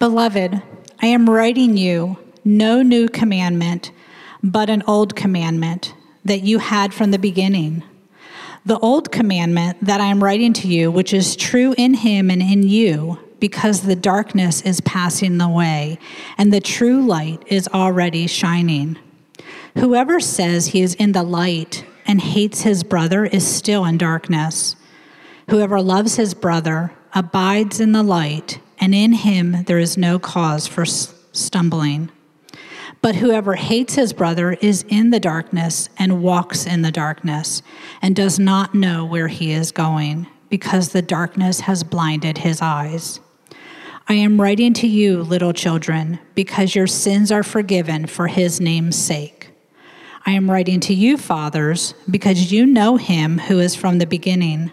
Beloved, I am writing you no new commandment, but an old commandment that you had from the beginning. The old commandment that I am writing to you, which is true in him and in you, because the darkness is passing away and the true light is already shining. Whoever says he is in the light and hates his brother is still in darkness. Whoever loves his brother abides in the light, and in him there is no cause for stumbling. But whoever hates his brother is in the darkness and walks in the darkness and does not know where he is going, because the darkness has blinded his eyes. I am writing to you, little children, because your sins are forgiven for his name's sake. I am writing to you, fathers, because you know him who is from the beginning.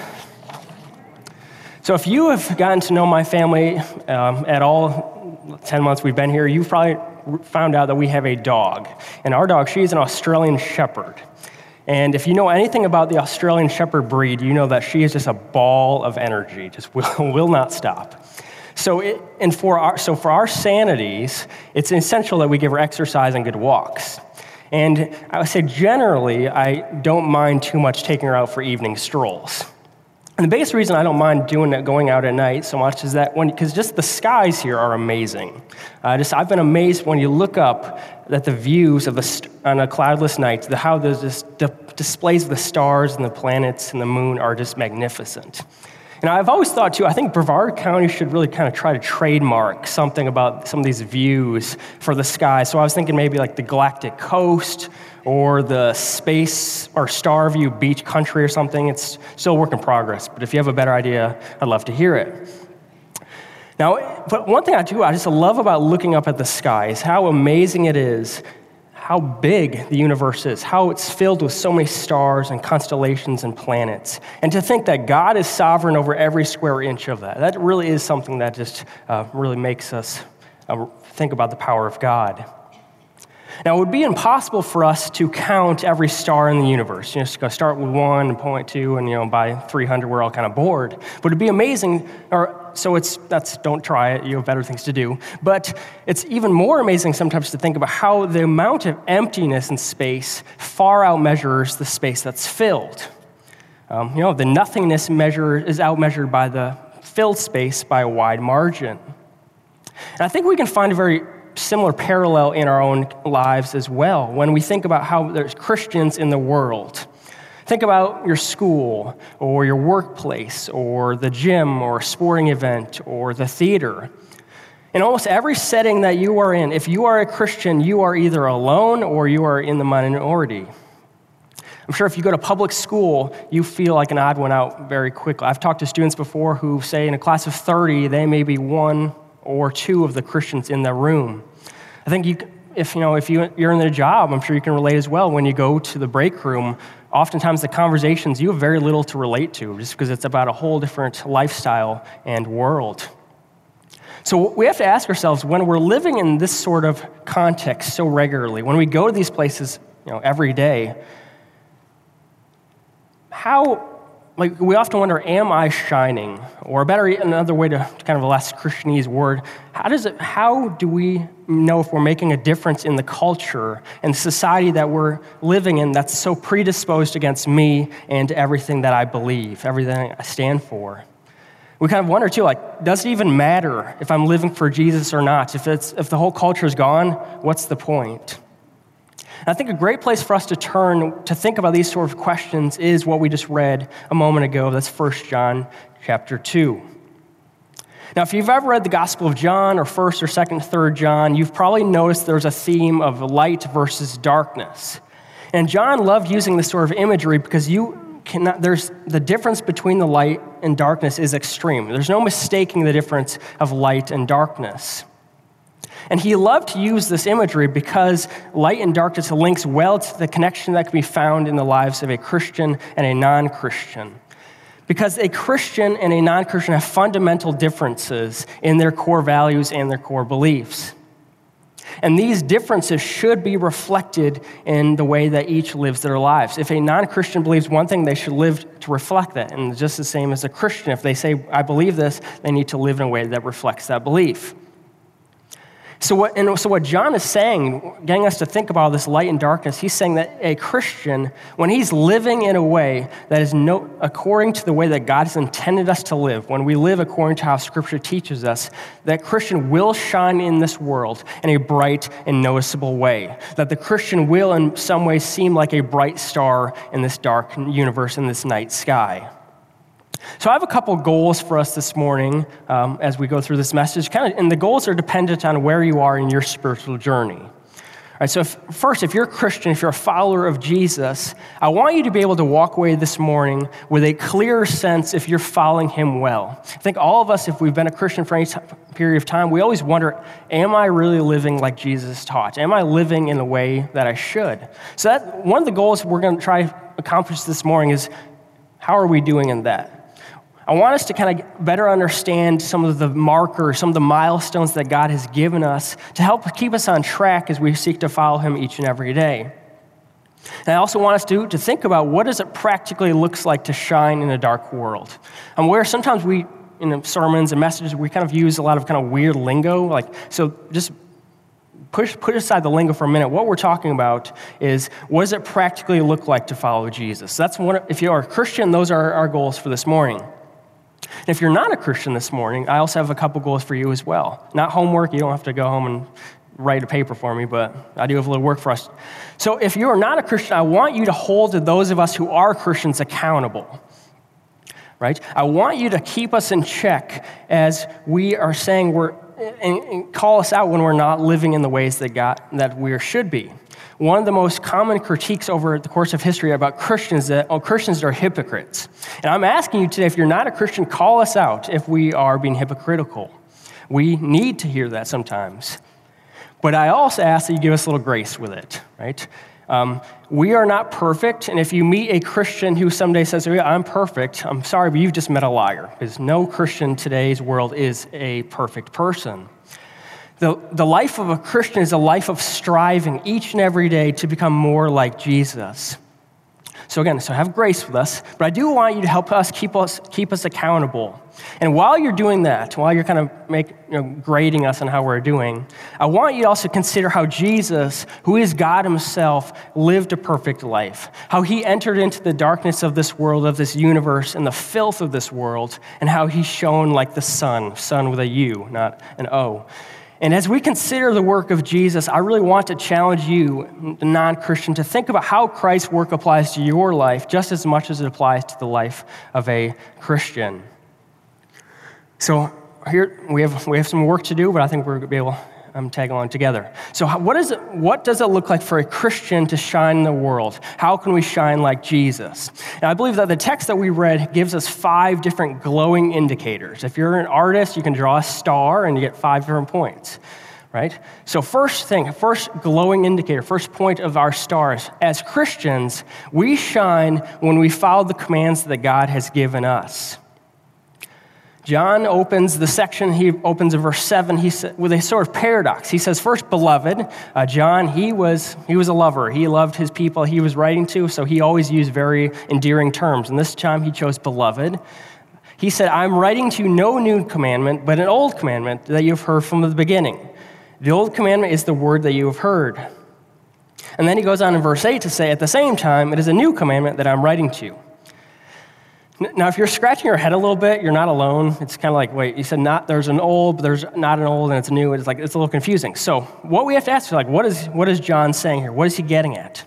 So, if you have gotten to know my family um, at all, 10 months we've been here, you've probably found out that we have a dog. And our dog, she's an Australian Shepherd. And if you know anything about the Australian Shepherd breed, you know that she is just a ball of energy, just will, will not stop. So, it, and for our, so for our sanities, it's essential that we give her exercise and good walks. And I would say generally, I don't mind too much taking her out for evening strolls. And the biggest reason I don't mind doing it, going out at night so much is that when, because just the skies here are amazing. Uh, just, I've been amazed when you look up at the views of the, on a cloudless night, the, how the, the displays of the stars and the planets and the moon are just magnificent. And I've always thought, too, I think Brevard County should really kind of try to trademark something about some of these views for the sky. So I was thinking maybe like the Galactic Coast or the space or star view beach country or something. It's still a work in progress, but if you have a better idea, I'd love to hear it. Now, but one thing I do, I just love about looking up at the sky is how amazing it is how big the universe is, how it's filled with so many stars and constellations and planets. And to think that God is sovereign over every square inch of that, that really is something that just uh, really makes us uh, think about the power of God. Now, it would be impossible for us to count every star in the universe. You know, just go start with one and point two, and you know, by 300, we're all kind of bored. But it'd be amazing, or so it's that's don't try it. You have better things to do. But it's even more amazing sometimes to think about how the amount of emptiness in space far outmeasures the space that's filled. Um, you know, the nothingness measure is outmeasured by the filled space by a wide margin. And I think we can find a very similar parallel in our own lives as well when we think about how there's Christians in the world. Think about your school or your workplace or the gym or sporting event or the theater. In almost every setting that you are in, if you are a Christian, you are either alone or you are in the minority. I'm sure if you go to public school, you feel like an odd one out very quickly. I've talked to students before who say in a class of 30, they may be one or two of the Christians in the room. I think you, if, you know, if you, you're in the job, I'm sure you can relate as well. When you go to the break room, oftentimes the conversations you have very little to relate to just because it's about a whole different lifestyle and world. So we have to ask ourselves when we're living in this sort of context so regularly, when we go to these places you know, every day, how like we often wonder, am I shining? Or better, another way to, kind of a less Christianese word, how does it, how do we know if we're making a difference in the culture and society that we're living in that's so predisposed against me and everything that I believe, everything I stand for? We kind of wonder too, like, does it even matter if I'm living for Jesus or not? If, it's, if the whole culture is gone, what's the point? I think a great place for us to turn to think about these sort of questions is what we just read a moment ago. That's 1 John chapter 2. Now, if you've ever read the Gospel of John or 1st or 2nd, 3rd John, you've probably noticed there's a theme of light versus darkness. And John loved using this sort of imagery because you cannot, there's the difference between the light and darkness is extreme. There's no mistaking the difference of light and darkness. And he loved to use this imagery because light and darkness links well to the connection that can be found in the lives of a Christian and a non Christian. Because a Christian and a non Christian have fundamental differences in their core values and their core beliefs. And these differences should be reflected in the way that each lives their lives. If a non Christian believes one thing, they should live to reflect that. And just the same as a Christian, if they say, I believe this, they need to live in a way that reflects that belief. So what, and so what John is saying, getting us to think about this light and darkness, he's saying that a Christian, when he's living in a way that is no, according to the way that God has intended us to live, when we live according to how Scripture teaches us, that Christian will shine in this world in a bright and noticeable way. That the Christian will, in some ways, seem like a bright star in this dark universe, in this night sky. So I have a couple goals for us this morning um, as we go through this message. Kind of, and the goals are dependent on where you are in your spiritual journey. All right, so if, first, if you're a Christian, if you're a follower of Jesus, I want you to be able to walk away this morning with a clear sense if you're following him well. I think all of us, if we've been a Christian for any t- period of time, we always wonder, am I really living like Jesus taught? Am I living in the way that I should? So that one of the goals we're going to try to accomplish this morning is how are we doing in that? I want us to kind of better understand some of the markers, some of the milestones that God has given us to help keep us on track as we seek to follow Him each and every day. And I also want us to, to think about what does it practically looks like to shine in a dark world. And where sometimes we, in sermons and messages, we kind of use a lot of kind of weird lingo. Like, so just push, put aside the lingo for a minute. What we're talking about is what does it practically look like to follow Jesus? That's one, if you are a Christian, those are our goals for this morning. And if you're not a Christian this morning, I also have a couple goals for you as well. Not homework, you don't have to go home and write a paper for me, but I do have a little work for us. So if you are not a Christian, I want you to hold to those of us who are Christians accountable. Right? I want you to keep us in check as we are saying we're and, call us out when we're not living in the ways that God that we should be one of the most common critiques over the course of history about Christians that oh, Christians are hypocrites. And I'm asking you today, if you're not a Christian, call us out if we are being hypocritical. We need to hear that sometimes. But I also ask that you give us a little grace with it, right? Um, we are not perfect, and if you meet a Christian who someday says, oh, yeah, I'm perfect, I'm sorry, but you've just met a liar, because no Christian in today's world is a perfect person. The, the life of a Christian is a life of striving each and every day to become more like Jesus. So again, so have grace with us, but I do want you to help us keep us keep us accountable. And while you're doing that, while you're kind of make, you know, grading us on how we're doing, I want you to also consider how Jesus, who is God Himself, lived a perfect life. How He entered into the darkness of this world, of this universe, and the filth of this world, and how He shone like the sun, sun with a U, not an O. And as we consider the work of Jesus, I really want to challenge you, the non Christian, to think about how Christ's work applies to your life just as much as it applies to the life of a Christian. So, here we have, we have some work to do, but I think we're going to be able um, tag along together. So, what, is it, what does it look like for a Christian to shine in the world? How can we shine like Jesus? And I believe that the text that we read gives us five different glowing indicators. If you're an artist, you can draw a star and you get five different points, right? So, first thing, first glowing indicator, first point of our stars, as Christians, we shine when we follow the commands that God has given us. John opens the section, he opens in verse 7 he sa- with a sort of paradox. He says, First, beloved, uh, John, he was, he was a lover. He loved his people he was writing to, so he always used very endearing terms. And this time he chose beloved. He said, I'm writing to you no new commandment, but an old commandment that you've heard from the beginning. The old commandment is the word that you have heard. And then he goes on in verse 8 to say, At the same time, it is a new commandment that I'm writing to you now, if you're scratching your head a little bit, you're not alone. It's kind of like, wait, you said not there's an old, but there's not an old, and it's new. It's like it's a little confusing. So, what we have to ask is like, what is what is John saying here? What is he getting at?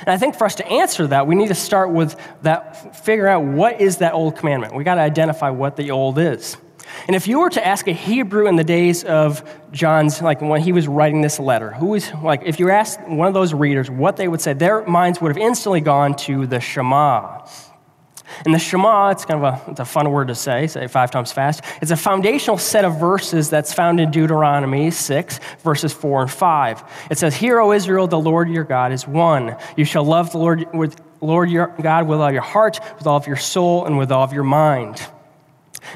And I think for us to answer that, we need to start with that, figure out what is that old commandment. We got to identify what the old is. And if you were to ask a Hebrew in the days of John's, like when he was writing this letter, who is, like, if you asked one of those readers what they would say, their minds would have instantly gone to the Shema, And the Shema, it's kind of a, it's a fun word to say, say five times fast. It's a foundational set of verses that's found in Deuteronomy 6, verses 4 and 5. It says, Hear, O Israel, the Lord your God is one. You shall love the Lord, with, Lord your God with all your heart, with all of your soul, and with all of your mind.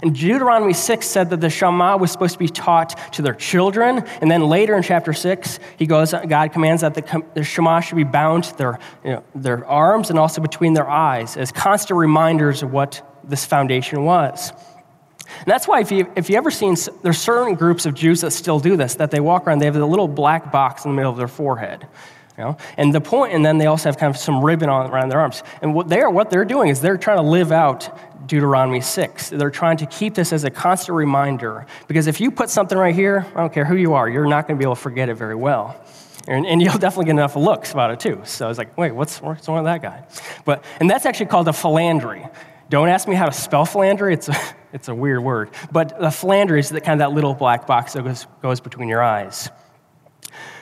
And Deuteronomy 6 said that the Shema was supposed to be taught to their children. And then later in chapter 6, he goes, God commands that the, the Shema should be bound to their, you know, their arms and also between their eyes as constant reminders of what this foundation was. And that's why if you, if you ever seen, there's certain groups of Jews that still do this, that they walk around, they have a little black box in the middle of their forehead. You know? And the point, and then they also have kind of some ribbon on around their arms. And what they're what they're doing is they're trying to live out Deuteronomy 6. They're trying to keep this as a constant reminder. Because if you put something right here, I don't care who you are, you're not going to be able to forget it very well. And, and, you'll definitely get enough looks about it too. So I was like, wait, what's, what's wrong with that guy? But, and that's actually called a phylactery. Don't ask me how to spell phylactery, it's a, it's a weird word. But the phylactery is the, kind of that little black box that goes, goes between your eyes.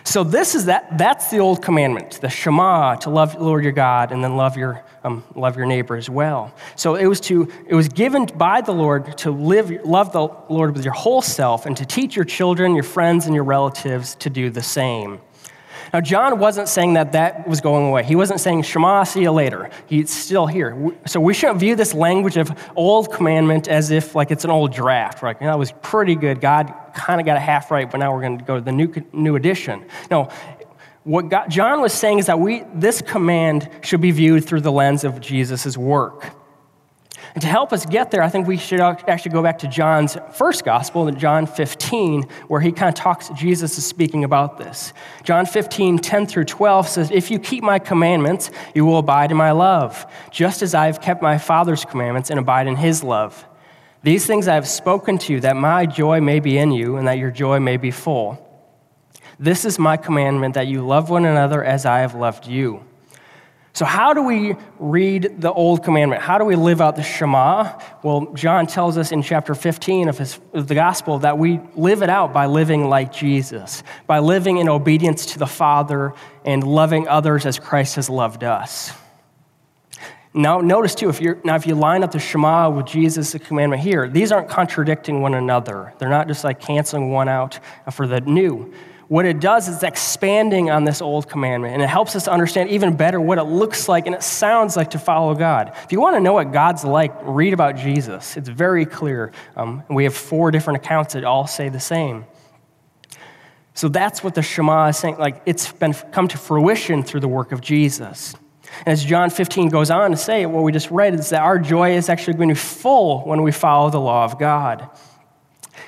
So this is that, that's the old commandment, the Shema, to love the Lord your God and then love your, um, love your neighbor as well. So it was, to, it was given by the Lord to live, love the Lord with your whole self and to teach your children, your friends, and your relatives to do the same. Now, John wasn't saying that that was going away. He wasn't saying, Shema, see you later. He's still here. So we shouldn't view this language of old commandment as if like it's an old draft, right? That was pretty good. God kind of got a half right, but now we're going to go to the new, new edition. No, what God, John was saying is that we, this command should be viewed through the lens of Jesus' work. And to help us get there, I think we should actually go back to John's first gospel, John 15, where he kind of talks, Jesus is speaking about this. John 15, 10 through 12 says, If you keep my commandments, you will abide in my love, just as I have kept my Father's commandments and abide in his love. These things I have spoken to you, that my joy may be in you, and that your joy may be full. This is my commandment, that you love one another as I have loved you. So, how do we read the Old Commandment? How do we live out the Shema? Well, John tells us in chapter 15 of, his, of the Gospel that we live it out by living like Jesus, by living in obedience to the Father and loving others as Christ has loved us. Now, notice too, if you're, now if you line up the Shema with Jesus' commandment here, these aren't contradicting one another. They're not just like canceling one out for the new what it does is expanding on this old commandment, and it helps us understand even better what it looks like and it sounds like to follow God. If you want to know what God's like, read about Jesus. It's very clear. Um, we have four different accounts that all say the same. So that's what the Shema is saying. Like it's been come to fruition through the work of Jesus. And as John 15 goes on to say, what we just read is that our joy is actually going to be full when we follow the law of God.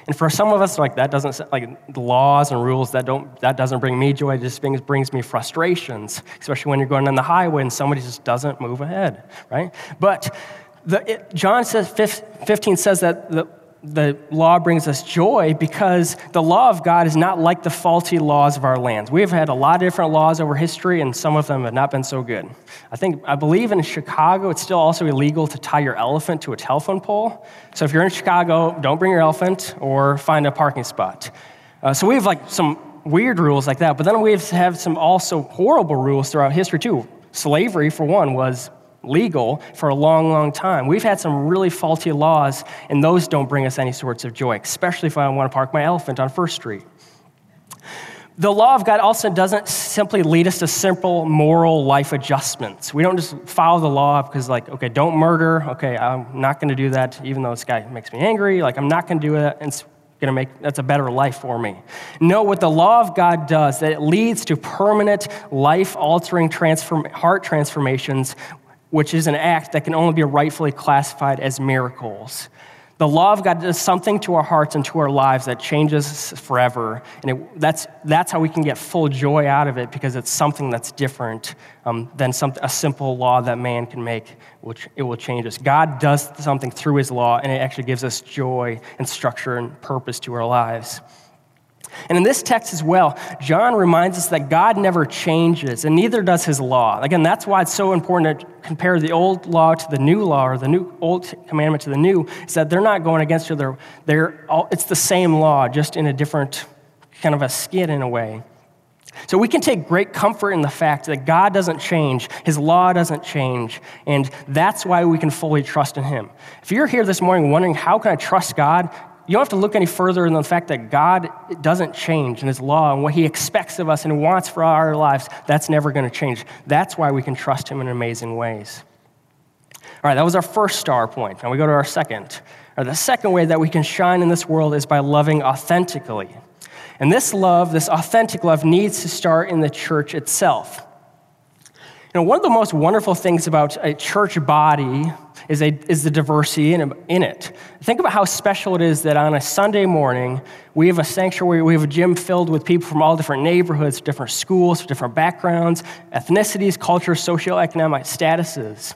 And for some of us, like that doesn't like the laws and rules that don't that doesn't bring me joy. It just brings, brings me frustrations, especially when you're going on the highway and somebody just doesn't move ahead, right? But the, it, John says 15 says that the the law brings us joy because the law of God is not like the faulty laws of our lands. We have had a lot of different laws over history, and some of them have not been so good. I think, I believe in Chicago, it's still also illegal to tie your elephant to a telephone pole. So if you're in Chicago, don't bring your elephant or find a parking spot. Uh, so we have like some weird rules like that, but then we have some also horrible rules throughout history too. Slavery, for one, was legal for a long, long time. We've had some really faulty laws, and those don't bring us any sorts of joy, especially if I want to park my elephant on First Street. The law of God also doesn't simply lead us to simple moral life adjustments. We don't just follow the law because, like, okay, don't murder. Okay, I'm not going to do that, even though this guy makes me angry. Like, I'm not going to do that. And it's going to make that's a better life for me. No, what the law of God does that it leads to permanent, life-altering transform, heart transformations which is an act that can only be rightfully classified as miracles. The law of God does something to our hearts and to our lives that changes us forever. And it, that's, that's how we can get full joy out of it because it's something that's different um, than some, a simple law that man can make, which it will change us. God does something through his law, and it actually gives us joy and structure and purpose to our lives. And in this text as well, John reminds us that God never changes, and neither does his law. Again, that's why it's so important to compare the old law to the new law, or the new old commandment to the new, is that they're not going against each other. They're all, it's the same law, just in a different kind of a skid in a way. So we can take great comfort in the fact that God doesn't change, His law doesn't change, and that's why we can fully trust in Him. If you're here this morning wondering, how can I trust God? You don't have to look any further than the fact that God doesn't change in His law and what He expects of us and wants for our lives, that's never going to change. That's why we can trust Him in amazing ways. All right, that was our first star point. Now we go to our second. Or the second way that we can shine in this world is by loving authentically. And this love, this authentic love, needs to start in the church itself. You know, one of the most wonderful things about a church body is, a, is the diversity in, in it. Think about how special it is that on a Sunday morning, we have a sanctuary, we have a gym filled with people from all different neighborhoods, different schools, different backgrounds, ethnicities, cultures, socioeconomic statuses.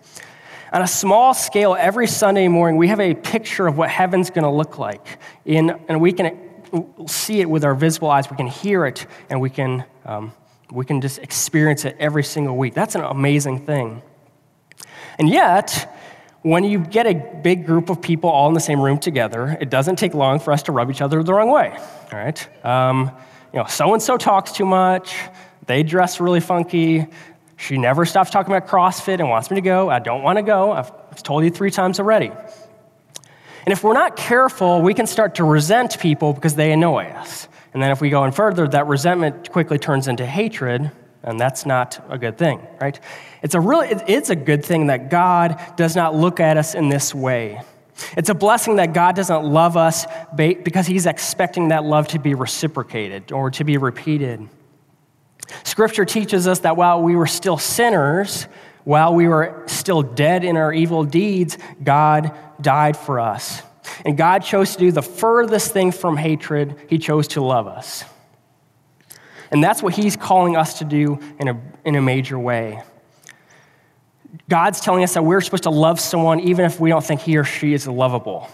On a small scale, every Sunday morning, we have a picture of what heaven's going to look like. In, and we can see it with our visible eyes, we can hear it, and we can, um, we can just experience it every single week. That's an amazing thing. And yet, when you get a big group of people all in the same room together, it doesn't take long for us to rub each other the wrong way. All right? Um, you know, so and so talks too much, they dress really funky, she never stops talking about CrossFit and wants me to go. I don't want to go. I've told you three times already. And if we're not careful, we can start to resent people because they annoy us. And then if we go in further, that resentment quickly turns into hatred, and that's not a good thing, right? It's a really it's a good thing that God does not look at us in this way. It's a blessing that God doesn't love us because he's expecting that love to be reciprocated or to be repeated. Scripture teaches us that while we were still sinners, while we were still dead in our evil deeds, God died for us. And God chose to do the furthest thing from hatred, He chose to love us. And that's what He's calling us to do in a, in a major way. God's telling us that we're supposed to love someone even if we don't think he or she is lovable.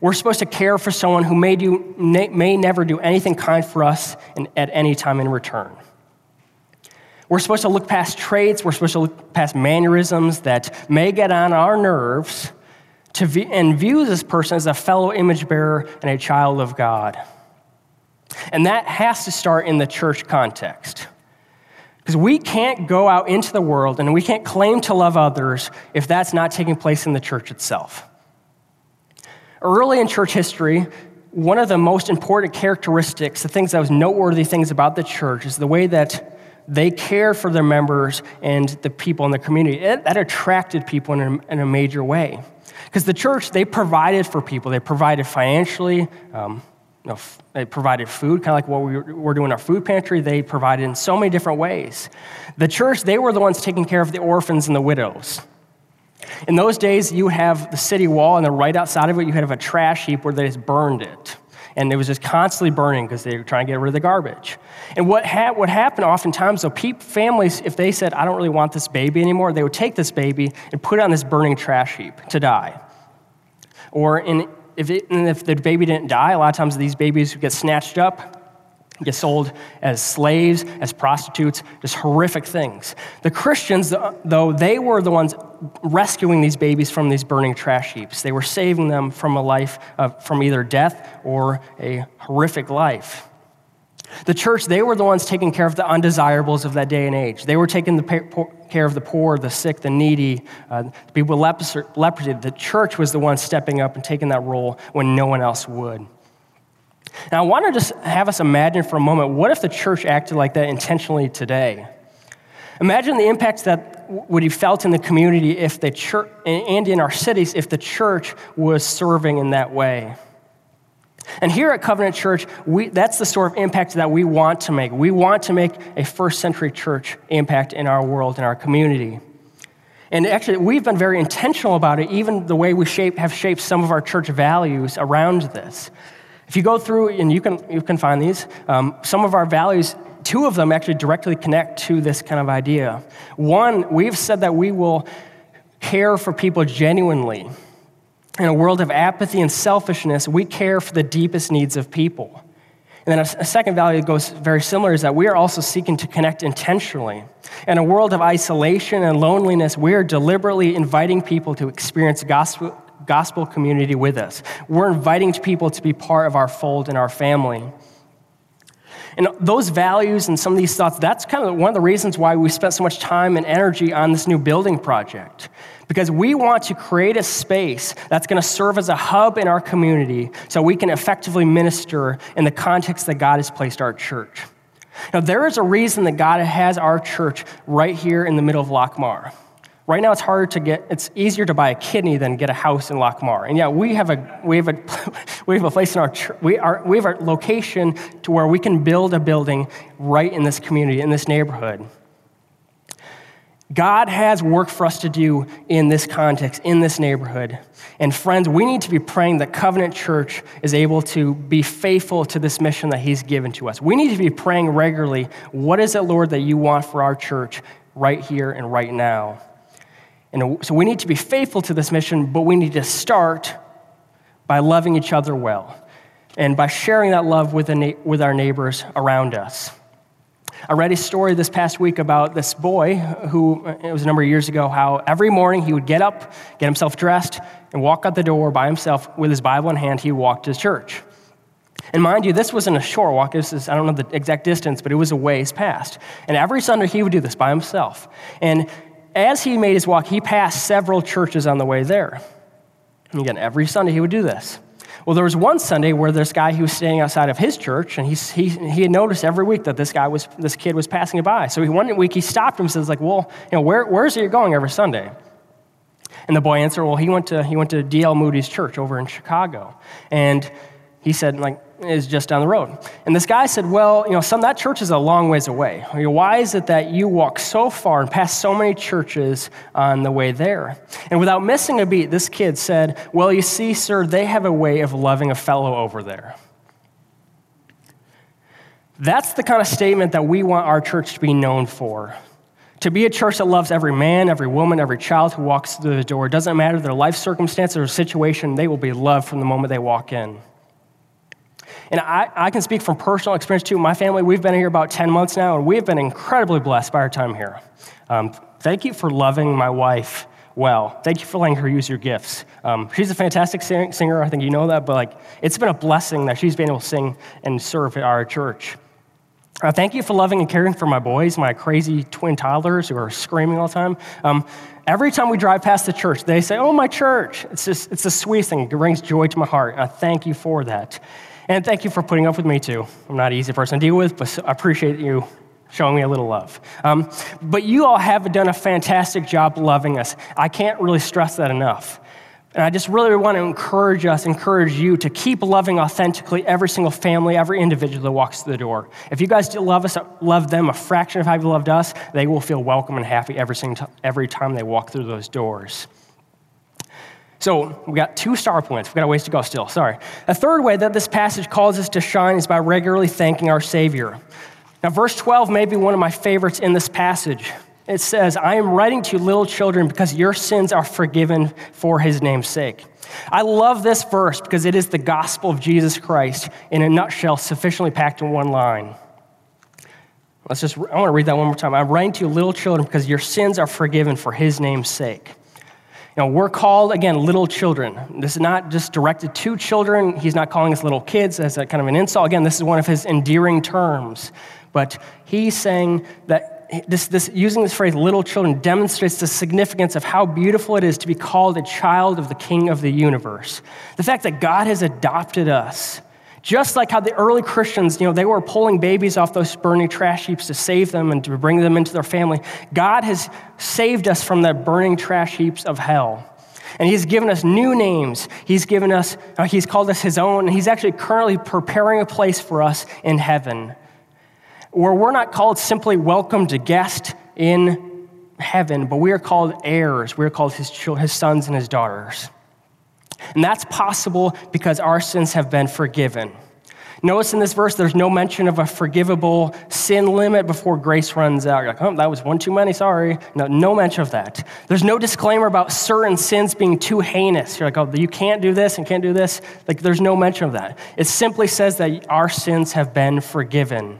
We're supposed to care for someone who may, do, may never do anything kind for us in, at any time in return. We're supposed to look past traits, we're supposed to look past mannerisms that may get on our nerves to and view this person as a fellow image bearer and a child of God. And that has to start in the church context. Because we can't go out into the world and we can't claim to love others if that's not taking place in the church itself. Early in church history, one of the most important characteristics, the things that was noteworthy things about the church, is the way that they cared for their members and the people in the community. It, that attracted people in a, in a major way. Because the church, they provided for people. They provided financially, um, you know, they provided food, kind of like what we were doing our food pantry. They provided in so many different ways. The church, they were the ones taking care of the orphans and the widows. In those days, you have the city wall, and then right outside of it, you have a trash heap where they just burned it. And it was just constantly burning because they were trying to get rid of the garbage. And what ha- would happen oftentimes, though, families, if they said, I don't really want this baby anymore, they would take this baby and put it on this burning trash heap to die. Or in, if, it, if the baby didn't die, a lot of times these babies get snatched up get sold as slaves, as prostitutes, just horrific things. The Christians, uh, though, they were the ones rescuing these babies from these burning trash heaps. They were saving them from a life of, from either death or a horrific life. The church, they were the ones taking care of the undesirables of that day and age. They were taking the care of the poor, the sick, the needy, uh, the people leprosy. The church was the one stepping up and taking that role when no one else would. Now, I want to just have us imagine for a moment what if the church acted like that intentionally today? Imagine the impact that would be felt in the community if the church, and in our cities, if the church was serving in that way. And here at Covenant Church, we, that's the sort of impact that we want to make. We want to make a first century church impact in our world, in our community. And actually, we've been very intentional about it, even the way we shape, have shaped some of our church values around this. If you go through, and you can, you can find these, um, some of our values, two of them actually directly connect to this kind of idea. One, we've said that we will care for people genuinely. In a world of apathy and selfishness, we care for the deepest needs of people. And then a, second value that goes very similar is that we are also seeking to connect intentionally. In a world of isolation and loneliness, we are deliberately inviting people to experience gospel, gospel community with us. We're inviting people to be part of our fold and our family. And those values and some of these thoughts, that's kind of one of the reasons why we spent so much time and energy on this new building project. Because we want to create a space that's going to serve as a hub in our community so we can effectively minister in the context that God has placed our church. Now, there is a reason that God has our church right here in the middle of Lockmar. Right now, it's harder to get, it's easier to buy a kidney than get a house in Lockmar. And yeah, we have a, we have a, we have a place in our we, are, we have a location to where we can build a building right in this community, in this neighborhood. God has work for us to do in this context, in this neighborhood. And friends, we need to be praying that Covenant Church is able to be faithful to this mission that He's given to us. We need to be praying regularly what is it, Lord, that you want for our church right here and right now? And so we need to be faithful to this mission, but we need to start by loving each other well and by sharing that love with, with our neighbors around us. I read a story this past week about this boy who, it was a number of years ago, how every morning he would get up, get himself dressed, and walk out the door by himself with his Bible in hand. He walked to church. And mind you, this wasn't a short walk. This is, I don't know the exact distance, but it was a ways past. And every Sunday he would do this by himself. And as he made his walk, he passed several churches on the way there. And again, every Sunday he would do this. Well, there was one Sunday where this guy he was staying outside of his church, and he, he, he had noticed every week that this guy was this kid was passing by. So he, one week he stopped him and says, like, well, you know, where, where is he going every Sunday? And the boy answered, well, he went to he went to D.L. Moody's church over in Chicago, and he said, like, is just down the road. And this guy said, Well, you know, son, that church is a long ways away. I mean, why is it that you walk so far and pass so many churches on the way there? And without missing a beat, this kid said, Well, you see, sir, they have a way of loving a fellow over there. That's the kind of statement that we want our church to be known for. To be a church that loves every man, every woman, every child who walks through the door. Doesn't matter their life circumstances or situation, they will be loved from the moment they walk in. And I, I can speak from personal experience too. My family, we've been here about 10 months now, and we've been incredibly blessed by our time here. Um, thank you for loving my wife well. Thank you for letting her use your gifts. Um, she's a fantastic sing- singer. I think you know that, but like, it's been a blessing that she's been able to sing and serve at our church. Uh, thank you for loving and caring for my boys, my crazy twin toddlers who are screaming all the time. Um, every time we drive past the church, they say, Oh, my church. It's just, it's the sweetest thing. It brings joy to my heart. I thank you for that. And thank you for putting up with me too. I'm not an easy person to deal with, but I appreciate you showing me a little love. Um, but you all have done a fantastic job loving us. I can't really stress that enough. And I just really want to encourage us, encourage you to keep loving authentically every single family, every individual that walks through the door. If you guys love us, love them a fraction of how you loved us, they will feel welcome and happy every, single, every time they walk through those doors. So we got two star points. We've got a ways to go still. Sorry. A third way that this passage calls us to shine is by regularly thanking our Savior. Now, verse 12 may be one of my favorites in this passage. It says, I am writing to you, little children, because your sins are forgiven for his name's sake. I love this verse because it is the gospel of Jesus Christ in a nutshell, sufficiently packed in one line. Let's just, I want to read that one more time. I'm writing to you, little children, because your sins are forgiven for his name's sake. You know, we're called, again, little children. This is not just directed to children. He's not calling us little kids as a kind of an insult. Again, this is one of his endearing terms. But he's saying that this, this, using this phrase, little children, demonstrates the significance of how beautiful it is to be called a child of the King of the universe. The fact that God has adopted us just like how the early Christians, you know, they were pulling babies off those burning trash heaps to save them and to bring them into their family. God has saved us from the burning trash heaps of hell. And he's given us new names. He's given us, uh, he's called us his own, and he's actually currently preparing a place for us in heaven where we're not called simply welcome to guest in heaven, but we are called heirs. We are called his, his sons and his daughters. And that's possible because our sins have been forgiven. Notice in this verse, there's no mention of a forgivable sin limit before grace runs out. You're like, oh, that was one too many, sorry. No, no mention of that. There's no disclaimer about certain sins being too heinous. You're like, oh, you can't do this and can't do this. Like, there's no mention of that. It simply says that our sins have been forgiven.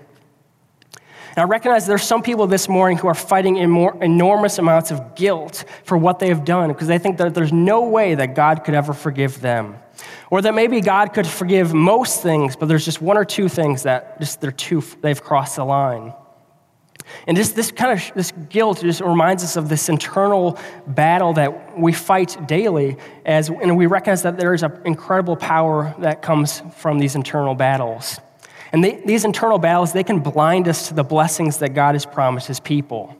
And I recognize there's some people this morning who are fighting enormous amounts of guilt for what they have done because they think that there's no way that God could ever forgive them. Or that maybe God could forgive most things, but there's just one or two things that just they're too, they've crossed the line. And just this kind of this guilt just reminds us of this internal battle that we fight daily as and we recognize that there is an incredible power that comes from these internal battles. And they, these internal battles, they can blind us to the blessings that God has promised his people.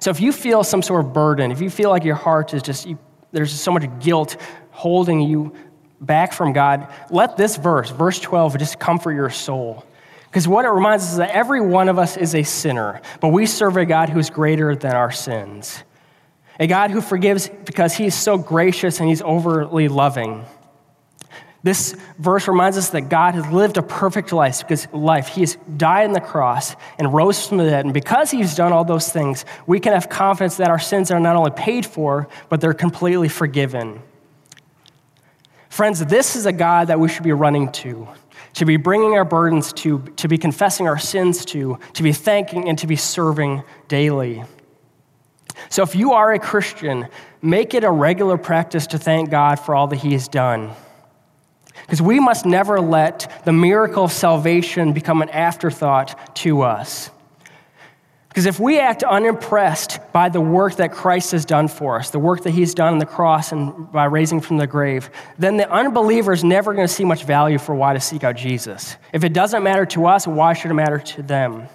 So if you feel some sort of burden, if you feel like your heart is just, you, there's just so much guilt holding you back from God, let this verse, verse 12, just comfort your soul. Because what it reminds us is that every one of us is a sinner, but we serve a God who is greater than our sins. A God who forgives because he's so gracious and he's overly loving. This verse reminds us that God has lived a perfect life because life. He has died on the cross and rose from the dead. And because he's done all those things, we can have confidence that our sins are not only paid for, but they're completely forgiven. Friends, this is a God that we should be running to, to be bringing our burdens to, to be confessing our sins to, to be thanking and to be serving daily. So if you are a Christian, make it a regular practice to thank God for all that he has done. Because we must never let the miracle of salvation become an afterthought to us. Because if we act unimpressed by the work that Christ has done for us, the work that he's done on the cross and by raising from the grave, then the unbeliever is never going to see much value for why to seek out Jesus. If it doesn't matter to us, why should it matter to them?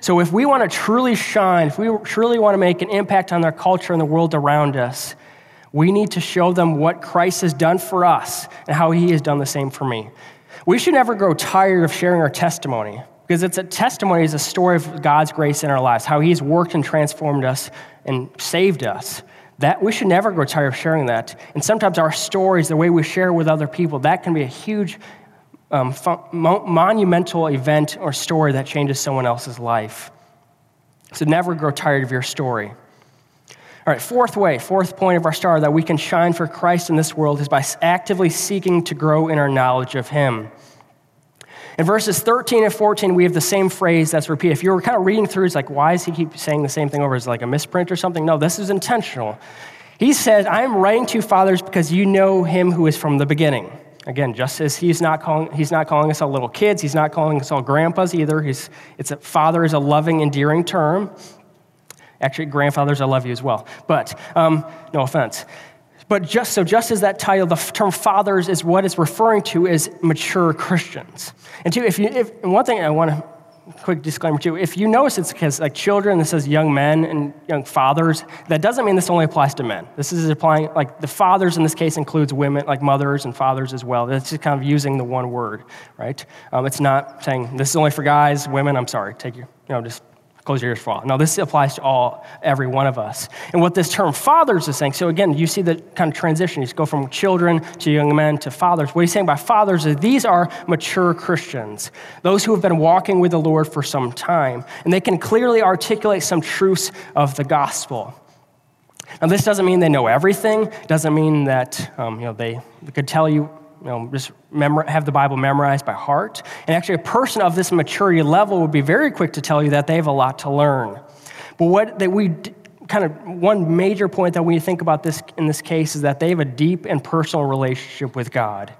So if we want to truly shine, if we truly want to make an impact on their culture and the world around us, we need to show them what Christ has done for us and how he has done the same for me. We should never grow tired of sharing our testimony because it's a testimony is a story of God's grace in our lives, how he's worked and transformed us and saved us. That we should never grow tired of sharing that. And sometimes our stories, the way we share with other people, that can be a huge um, monumental event or story that changes someone else's life. So never grow tired of your story. All right, fourth way, fourth point of our star that we can shine for Christ in this world is by actively seeking to grow in our knowledge of Him. In verses 13 and 14, we have the same phrase that's repeated. If you were kind of reading through, it's like, why does he keep saying the same thing over? Is it like a misprint or something? No, this is intentional. He says, I am writing to you, fathers, because you know him who is from the beginning. Again, just as he's not calling, he's not calling us all little kids, he's not calling us all grandpas either. He's, it's a, father is a loving, endearing term. Actually, grandfathers, I love you as well. But um, no offense. But just so, just as that title, the term fathers is what it's referring to is mature Christians. And two, if you, if, one thing I want to quick disclaimer too if you notice it's because like children this says young men and young fathers that doesn't mean this only applies to men this is applying like the fathers in this case includes women like mothers and fathers as well that's just kind of using the one word right um, it's not saying this is only for guys women i'm sorry take your you know just Close your ears for all. No, this applies to all, every one of us. And what this term fathers is saying, so again, you see the kind of transition. You go from children to young men to fathers. What he's saying by fathers is these are mature Christians, those who have been walking with the Lord for some time, and they can clearly articulate some truths of the gospel. Now, this doesn't mean they know everything. It doesn't mean that um, you know, they could tell you you know, just memor- have the Bible memorized by heart. And actually, a person of this maturity level would be very quick to tell you that they have a lot to learn. But what that we kind of one major point that we think about this in this case is that they have a deep and personal relationship with God.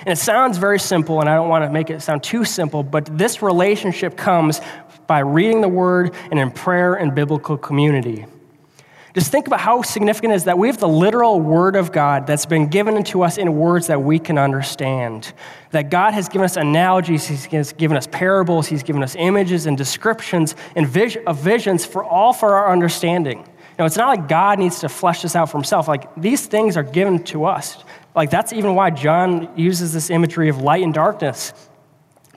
And it sounds very simple, and I don't want to make it sound too simple, but this relationship comes by reading the Word and in prayer and biblical community. Just think about how significant it is that we have the literal Word of God that's been given to us in words that we can understand. That God has given us analogies, He's given us parables, He's given us images and descriptions and of visions for all for our understanding. Now, it's not like God needs to flesh this out for Himself. Like, these things are given to us. Like, that's even why John uses this imagery of light and darkness,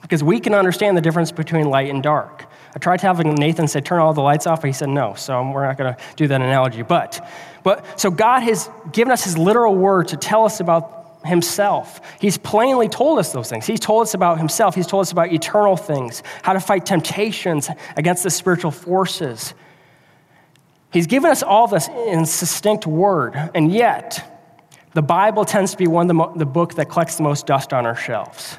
because we can understand the difference between light and dark. I tried to have Nathan say, turn all the lights off, but he said no, so we're not going to do that analogy. But, but, so God has given us his literal word to tell us about himself. He's plainly told us those things. He's told us about himself. He's told us about eternal things, how to fight temptations against the spiritual forces. He's given us all this in succinct word, and yet, the Bible tends to be one of the, mo- the book that collects the most dust on our shelves.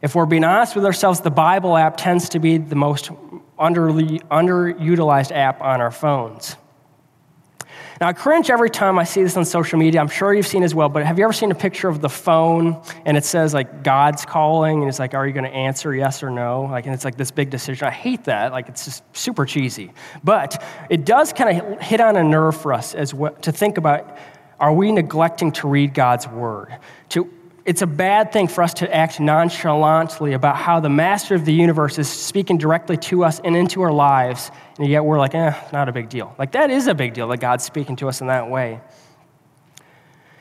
If we're being honest with ourselves, the Bible app tends to be the most underutilized app on our phones. Now, I cringe every time I see this on social media. I'm sure you've seen as well, but have you ever seen a picture of the phone and it says like God's calling and it's like, are you going to answer yes or no? Like, and it's like this big decision. I hate that. Like, it's just super cheesy. But it does kind of hit on a nerve for us as well to think about are we neglecting to read God's word? To it's a bad thing for us to act nonchalantly about how the master of the universe is speaking directly to us and into our lives, and yet we're like, eh, not a big deal. Like, that is a big deal that God's speaking to us in that way.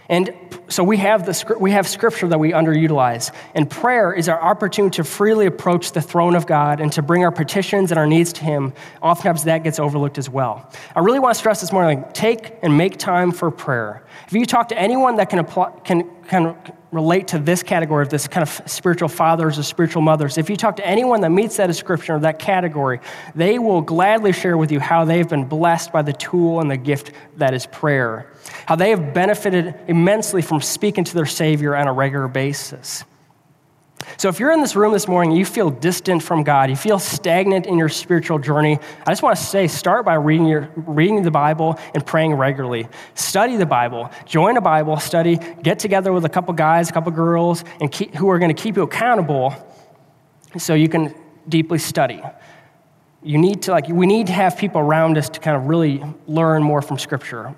And so we have, the, we have scripture that we underutilize. And prayer is our opportunity to freely approach the throne of God and to bring our petitions and our needs to Him. Oftentimes that gets overlooked as well. I really want to stress this morning like, take and make time for prayer. If you talk to anyone that can, apply, can, can relate to this category of this kind of spiritual fathers or spiritual mothers, if you talk to anyone that meets that description or that category, they will gladly share with you how they've been blessed by the tool and the gift that is prayer, how they have benefited immensely from speaking to their Savior on a regular basis. So, if you're in this room this morning, and you feel distant from God, you feel stagnant in your spiritual journey, I just want to say start by reading, your, reading the Bible and praying regularly. Study the Bible, join a Bible study, get together with a couple guys, a couple girls, and keep, who are going to keep you accountable so you can deeply study. You need to, like, we need to have people around us to kind of really learn more from Scripture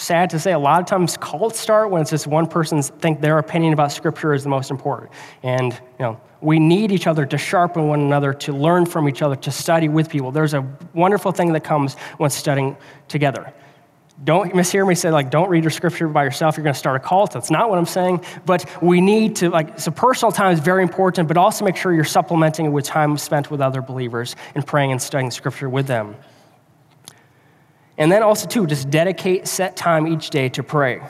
sad to say, a lot of times cults start when it's just one person think their opinion about Scripture is the most important. And you know, we need each other to sharpen one another, to learn from each other, to study with people. There's a wonderful thing that comes when studying together. Don't mishear me say like don't read your scripture by yourself. You're going to start a cult. That's not what I'm saying. But we need to like so personal time is very important, but also make sure you're supplementing it with time spent with other believers and praying and studying scripture with them. And then also, too, just dedicate set time each day to pray.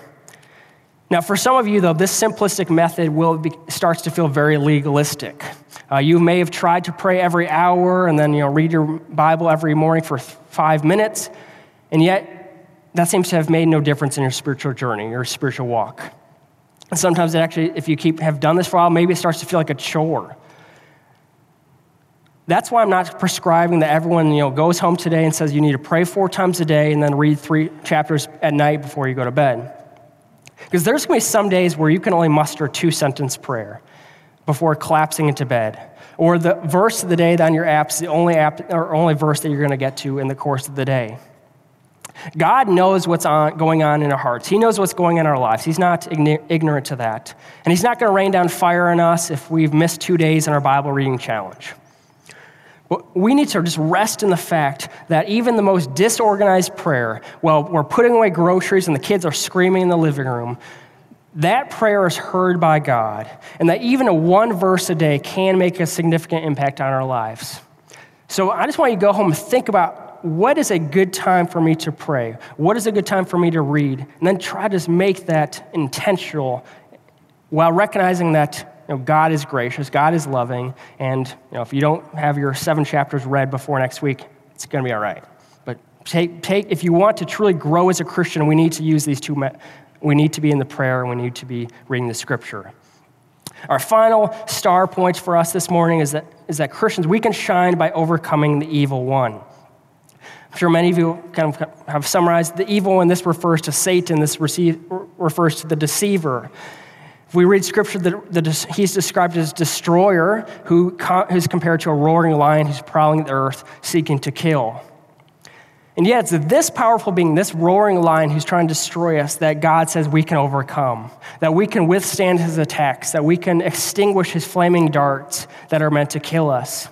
Now, for some of you, though, this simplistic method will be, starts to feel very legalistic. Uh, you may have tried to pray every hour and then you know, read your Bible every morning for five minutes, and yet that seems to have made no difference in your spiritual journey, your spiritual walk. And sometimes, it actually, if you keep have done this for a while, maybe it starts to feel like a chore. That's why I'm not prescribing that everyone you know, goes home today and says you need to pray four times a day and then read three chapters at night before you go to bed. Because there's going to be some days where you can only muster two sentence prayer before collapsing into bed. Or the verse of the day on your app is the only, app, or only verse that you're going to get to in the course of the day. God knows what's on, going on in our hearts. He knows what's going on in our lives. He's not ignorant to that. And He's not going to rain down fire on us if we've missed two days in our Bible reading challenge. We need to just rest in the fact that even the most disorganized prayer, while we're putting away groceries and the kids are screaming in the living room, that prayer is heard by God, and that even a one verse a day can make a significant impact on our lives. So I just want you to go home and think about what is a good time for me to pray? What is a good time for me to read? And then try to just make that intentional while recognizing that know, God is gracious, God is loving, and you know, if you don't have your seven chapters read before next week, it's going to be all right. But take, take, if you want to truly grow as a Christian, we need to use these two. We need to be in the prayer, and we need to be reading the Scripture. Our final star point for us this morning is that, is that Christians, we can shine by overcoming the evil one. I'm sure many of you kind of have summarized the evil one. This refers to Satan. This receive, refers to the deceiver. If we read scripture, that, that he's described as destroyer, who is compared to a roaring lion who's prowling the earth seeking to kill. And yet, it's this powerful being, this roaring lion who's trying to destroy us, that God says we can overcome, that we can withstand his attacks, that we can extinguish his flaming darts that are meant to kill us.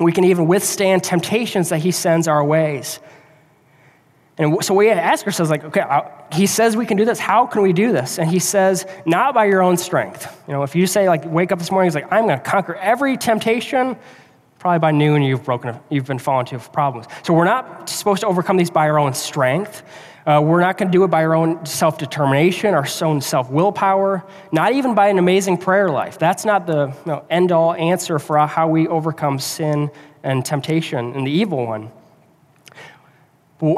We can even withstand temptations that he sends our ways. And so we ask ourselves, like, okay, he says we can do this. How can we do this? And he says, not by your own strength. You know, if you say, like, wake up this morning, he's like, I'm going to conquer every temptation, probably by noon you've broken, you've been falling into problems. So we're not supposed to overcome these by our own strength. Uh, we're not going to do it by our own self determination, our own self willpower, not even by an amazing prayer life. That's not the you know, end all answer for how we overcome sin and temptation and the evil one.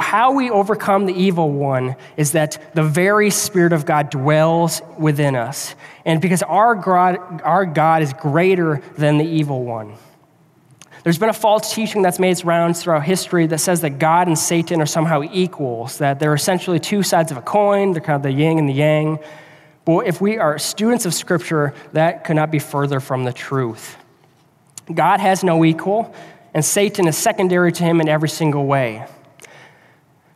How we overcome the evil one is that the very Spirit of God dwells within us. And because our God, our God is greater than the evil one. There's been a false teaching that's made its rounds throughout history that says that God and Satan are somehow equals, that they're essentially two sides of a coin, they're kind of the yin and the yang. But if we are students of Scripture, that could not be further from the truth. God has no equal, and Satan is secondary to him in every single way.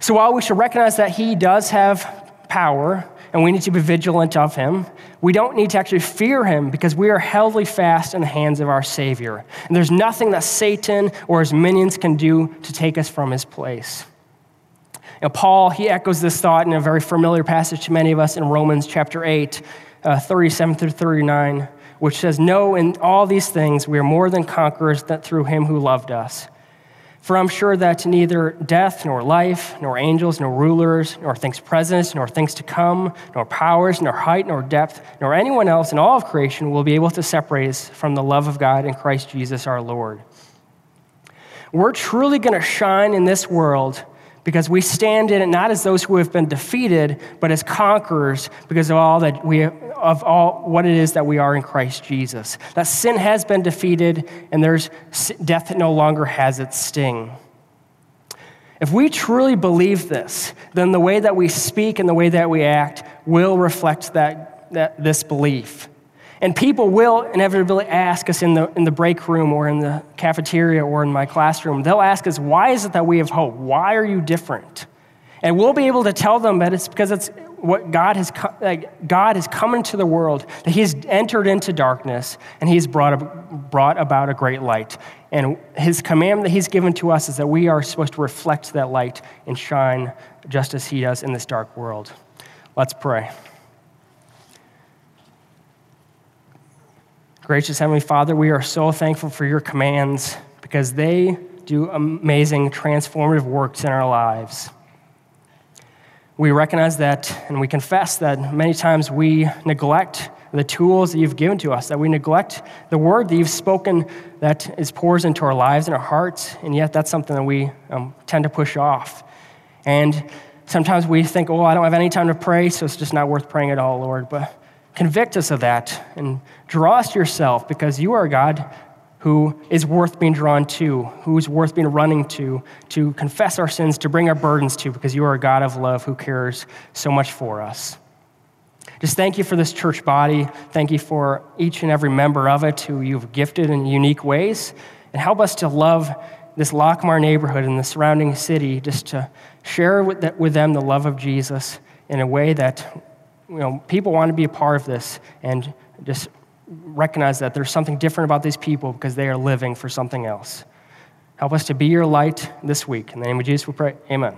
So while we should recognize that he does have power, and we need to be vigilant of him. We don't need to actually fear him because we are held fast in the hands of our Savior. And there's nothing that Satan or his minions can do to take us from his place. Now, Paul, he echoes this thought in a very familiar passage to many of us in Romans chapter 8, uh, 37 through 39, which says, No, in all these things we are more than conquerors through him who loved us. For I'm sure that neither death, nor life, nor angels, nor rulers, nor things present, nor things to come, nor powers, nor height, nor depth, nor anyone else in all of creation will be able to separate us from the love of God in Christ Jesus our Lord. We're truly going to shine in this world because we stand in it not as those who have been defeated, but as conquerors because of all that we of all what it is that we are in Christ Jesus. That sin has been defeated and there's death that no longer has its sting. If we truly believe this, then the way that we speak and the way that we act will reflect that, that this belief. And people will inevitably ask us in the, in the break room or in the cafeteria or in my classroom, they'll ask us, why is it that we have hope? Why are you different? And we'll be able to tell them that it's because it's what God has, like God has come into the world, that He has entered into darkness, and He's brought, brought about a great light. And His command that He's given to us is that we are supposed to reflect that light and shine just as He does in this dark world. Let's pray. Gracious Heavenly Father, we are so thankful for your commands because they do amazing, transformative works in our lives we recognize that and we confess that many times we neglect the tools that you've given to us, that we neglect the word that you've spoken that is pours into our lives and our hearts, and yet that's something that we um, tend to push off. And sometimes we think, oh, I don't have any time to pray, so it's just not worth praying at all, Lord. But convict us of that and draw us to yourself because you are a God who is worth being drawn to, who's worth being running to, to confess our sins, to bring our burdens to, because you are a God of love who cares so much for us. Just thank you for this church body. Thank you for each and every member of it who you've gifted in unique ways. And help us to love this Lockmar neighborhood and the surrounding city, just to share with, with them the love of Jesus in a way that you know, people want to be a part of this and just recognize that there's something different about these people because they are living for something else. Help us to be your light this week. In the name of Jesus, we pray. Amen.